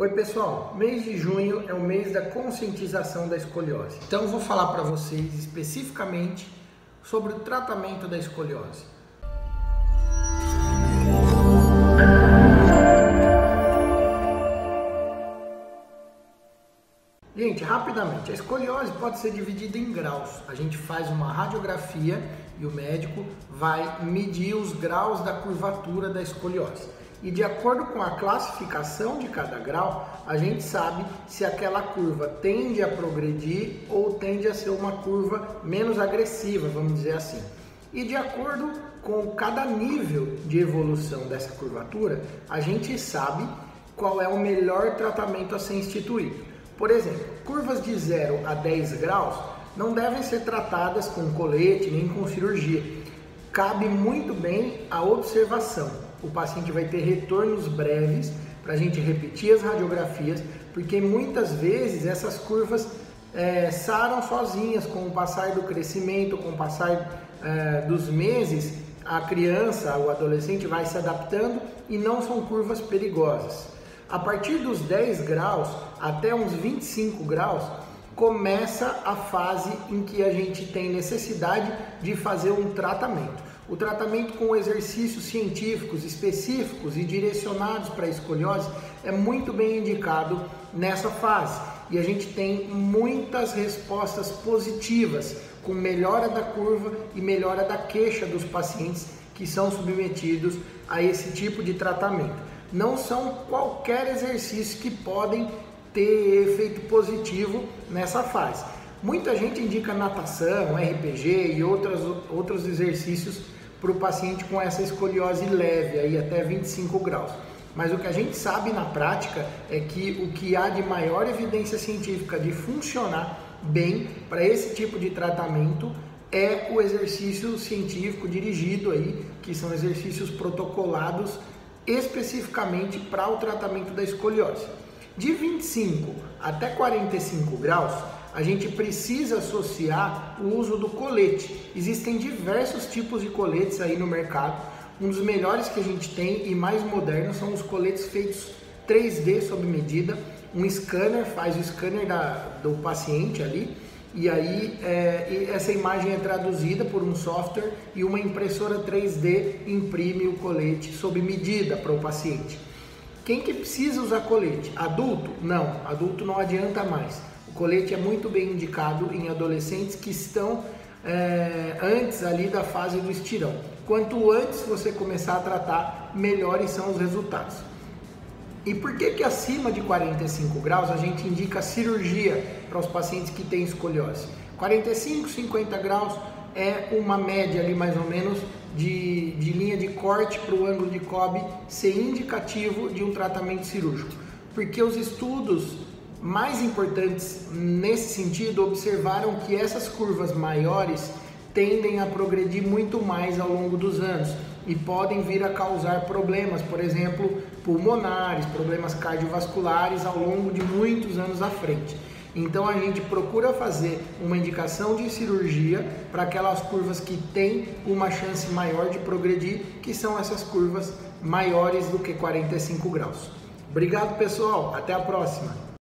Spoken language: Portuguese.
Oi pessoal, mês de junho é o mês da conscientização da escoliose. Então vou falar para vocês especificamente sobre o tratamento da escoliose. Gente, rapidamente, a escoliose pode ser dividida em graus. A gente faz uma radiografia e o médico vai medir os graus da curvatura da escoliose e de acordo com a classificação de cada grau, a gente sabe se aquela curva tende a progredir ou tende a ser uma curva menos agressiva, vamos dizer assim. E de acordo com cada nível de evolução dessa curvatura, a gente sabe qual é o melhor tratamento a ser instituído. Por exemplo, curvas de 0 a 10 graus não devem ser tratadas com colete nem com cirurgia. Cabe muito bem a observação o paciente vai ter retornos breves para a gente repetir as radiografias, porque muitas vezes essas curvas é, saram sozinhas com o passar do crescimento, com o passar é, dos meses, a criança, o adolescente vai se adaptando e não são curvas perigosas. A partir dos 10 graus até uns 25 graus, começa a fase em que a gente tem necessidade de fazer um tratamento. O tratamento com exercícios científicos específicos e direcionados para escoliose é muito bem indicado nessa fase. E a gente tem muitas respostas positivas, com melhora da curva e melhora da queixa dos pacientes que são submetidos a esse tipo de tratamento. Não são qualquer exercício que podem ter efeito positivo nessa fase. Muita gente indica natação, RPG e outras, outros exercícios para o paciente com essa escoliose leve, aí até 25 graus. Mas o que a gente sabe na prática é que o que há de maior evidência científica de funcionar bem para esse tipo de tratamento é o exercício científico dirigido aí, que são exercícios protocolados especificamente para o tratamento da escoliose. De 25 até 45 graus, a gente precisa associar o uso do colete. Existem diversos tipos de coletes aí no mercado. Um dos melhores que a gente tem e mais modernos são os coletes feitos 3D sob medida. Um scanner faz o scanner da, do paciente ali e aí é, essa imagem é traduzida por um software e uma impressora 3D imprime o colete sob medida para o paciente. Quem que precisa usar colete? Adulto? Não, adulto não adianta mais. O colete é muito bem indicado em adolescentes que estão é, antes ali da fase do estirão. Quanto antes você começar a tratar, melhores são os resultados. E por que que acima de 45 graus a gente indica cirurgia para os pacientes que têm escoliose? 45, 50 graus é uma média ali mais ou menos de, de linha de corte para o ângulo de Cobb ser indicativo de um tratamento cirúrgico. Porque os estudos mais importantes nesse sentido observaram que essas curvas maiores tendem a progredir muito mais ao longo dos anos e podem vir a causar problemas, por exemplo, pulmonares, problemas cardiovasculares ao longo de muitos anos à frente. Então a gente procura fazer uma indicação de cirurgia para aquelas curvas que têm uma chance maior de progredir, que são essas curvas maiores do que 45 graus. Obrigado, pessoal. Até a próxima.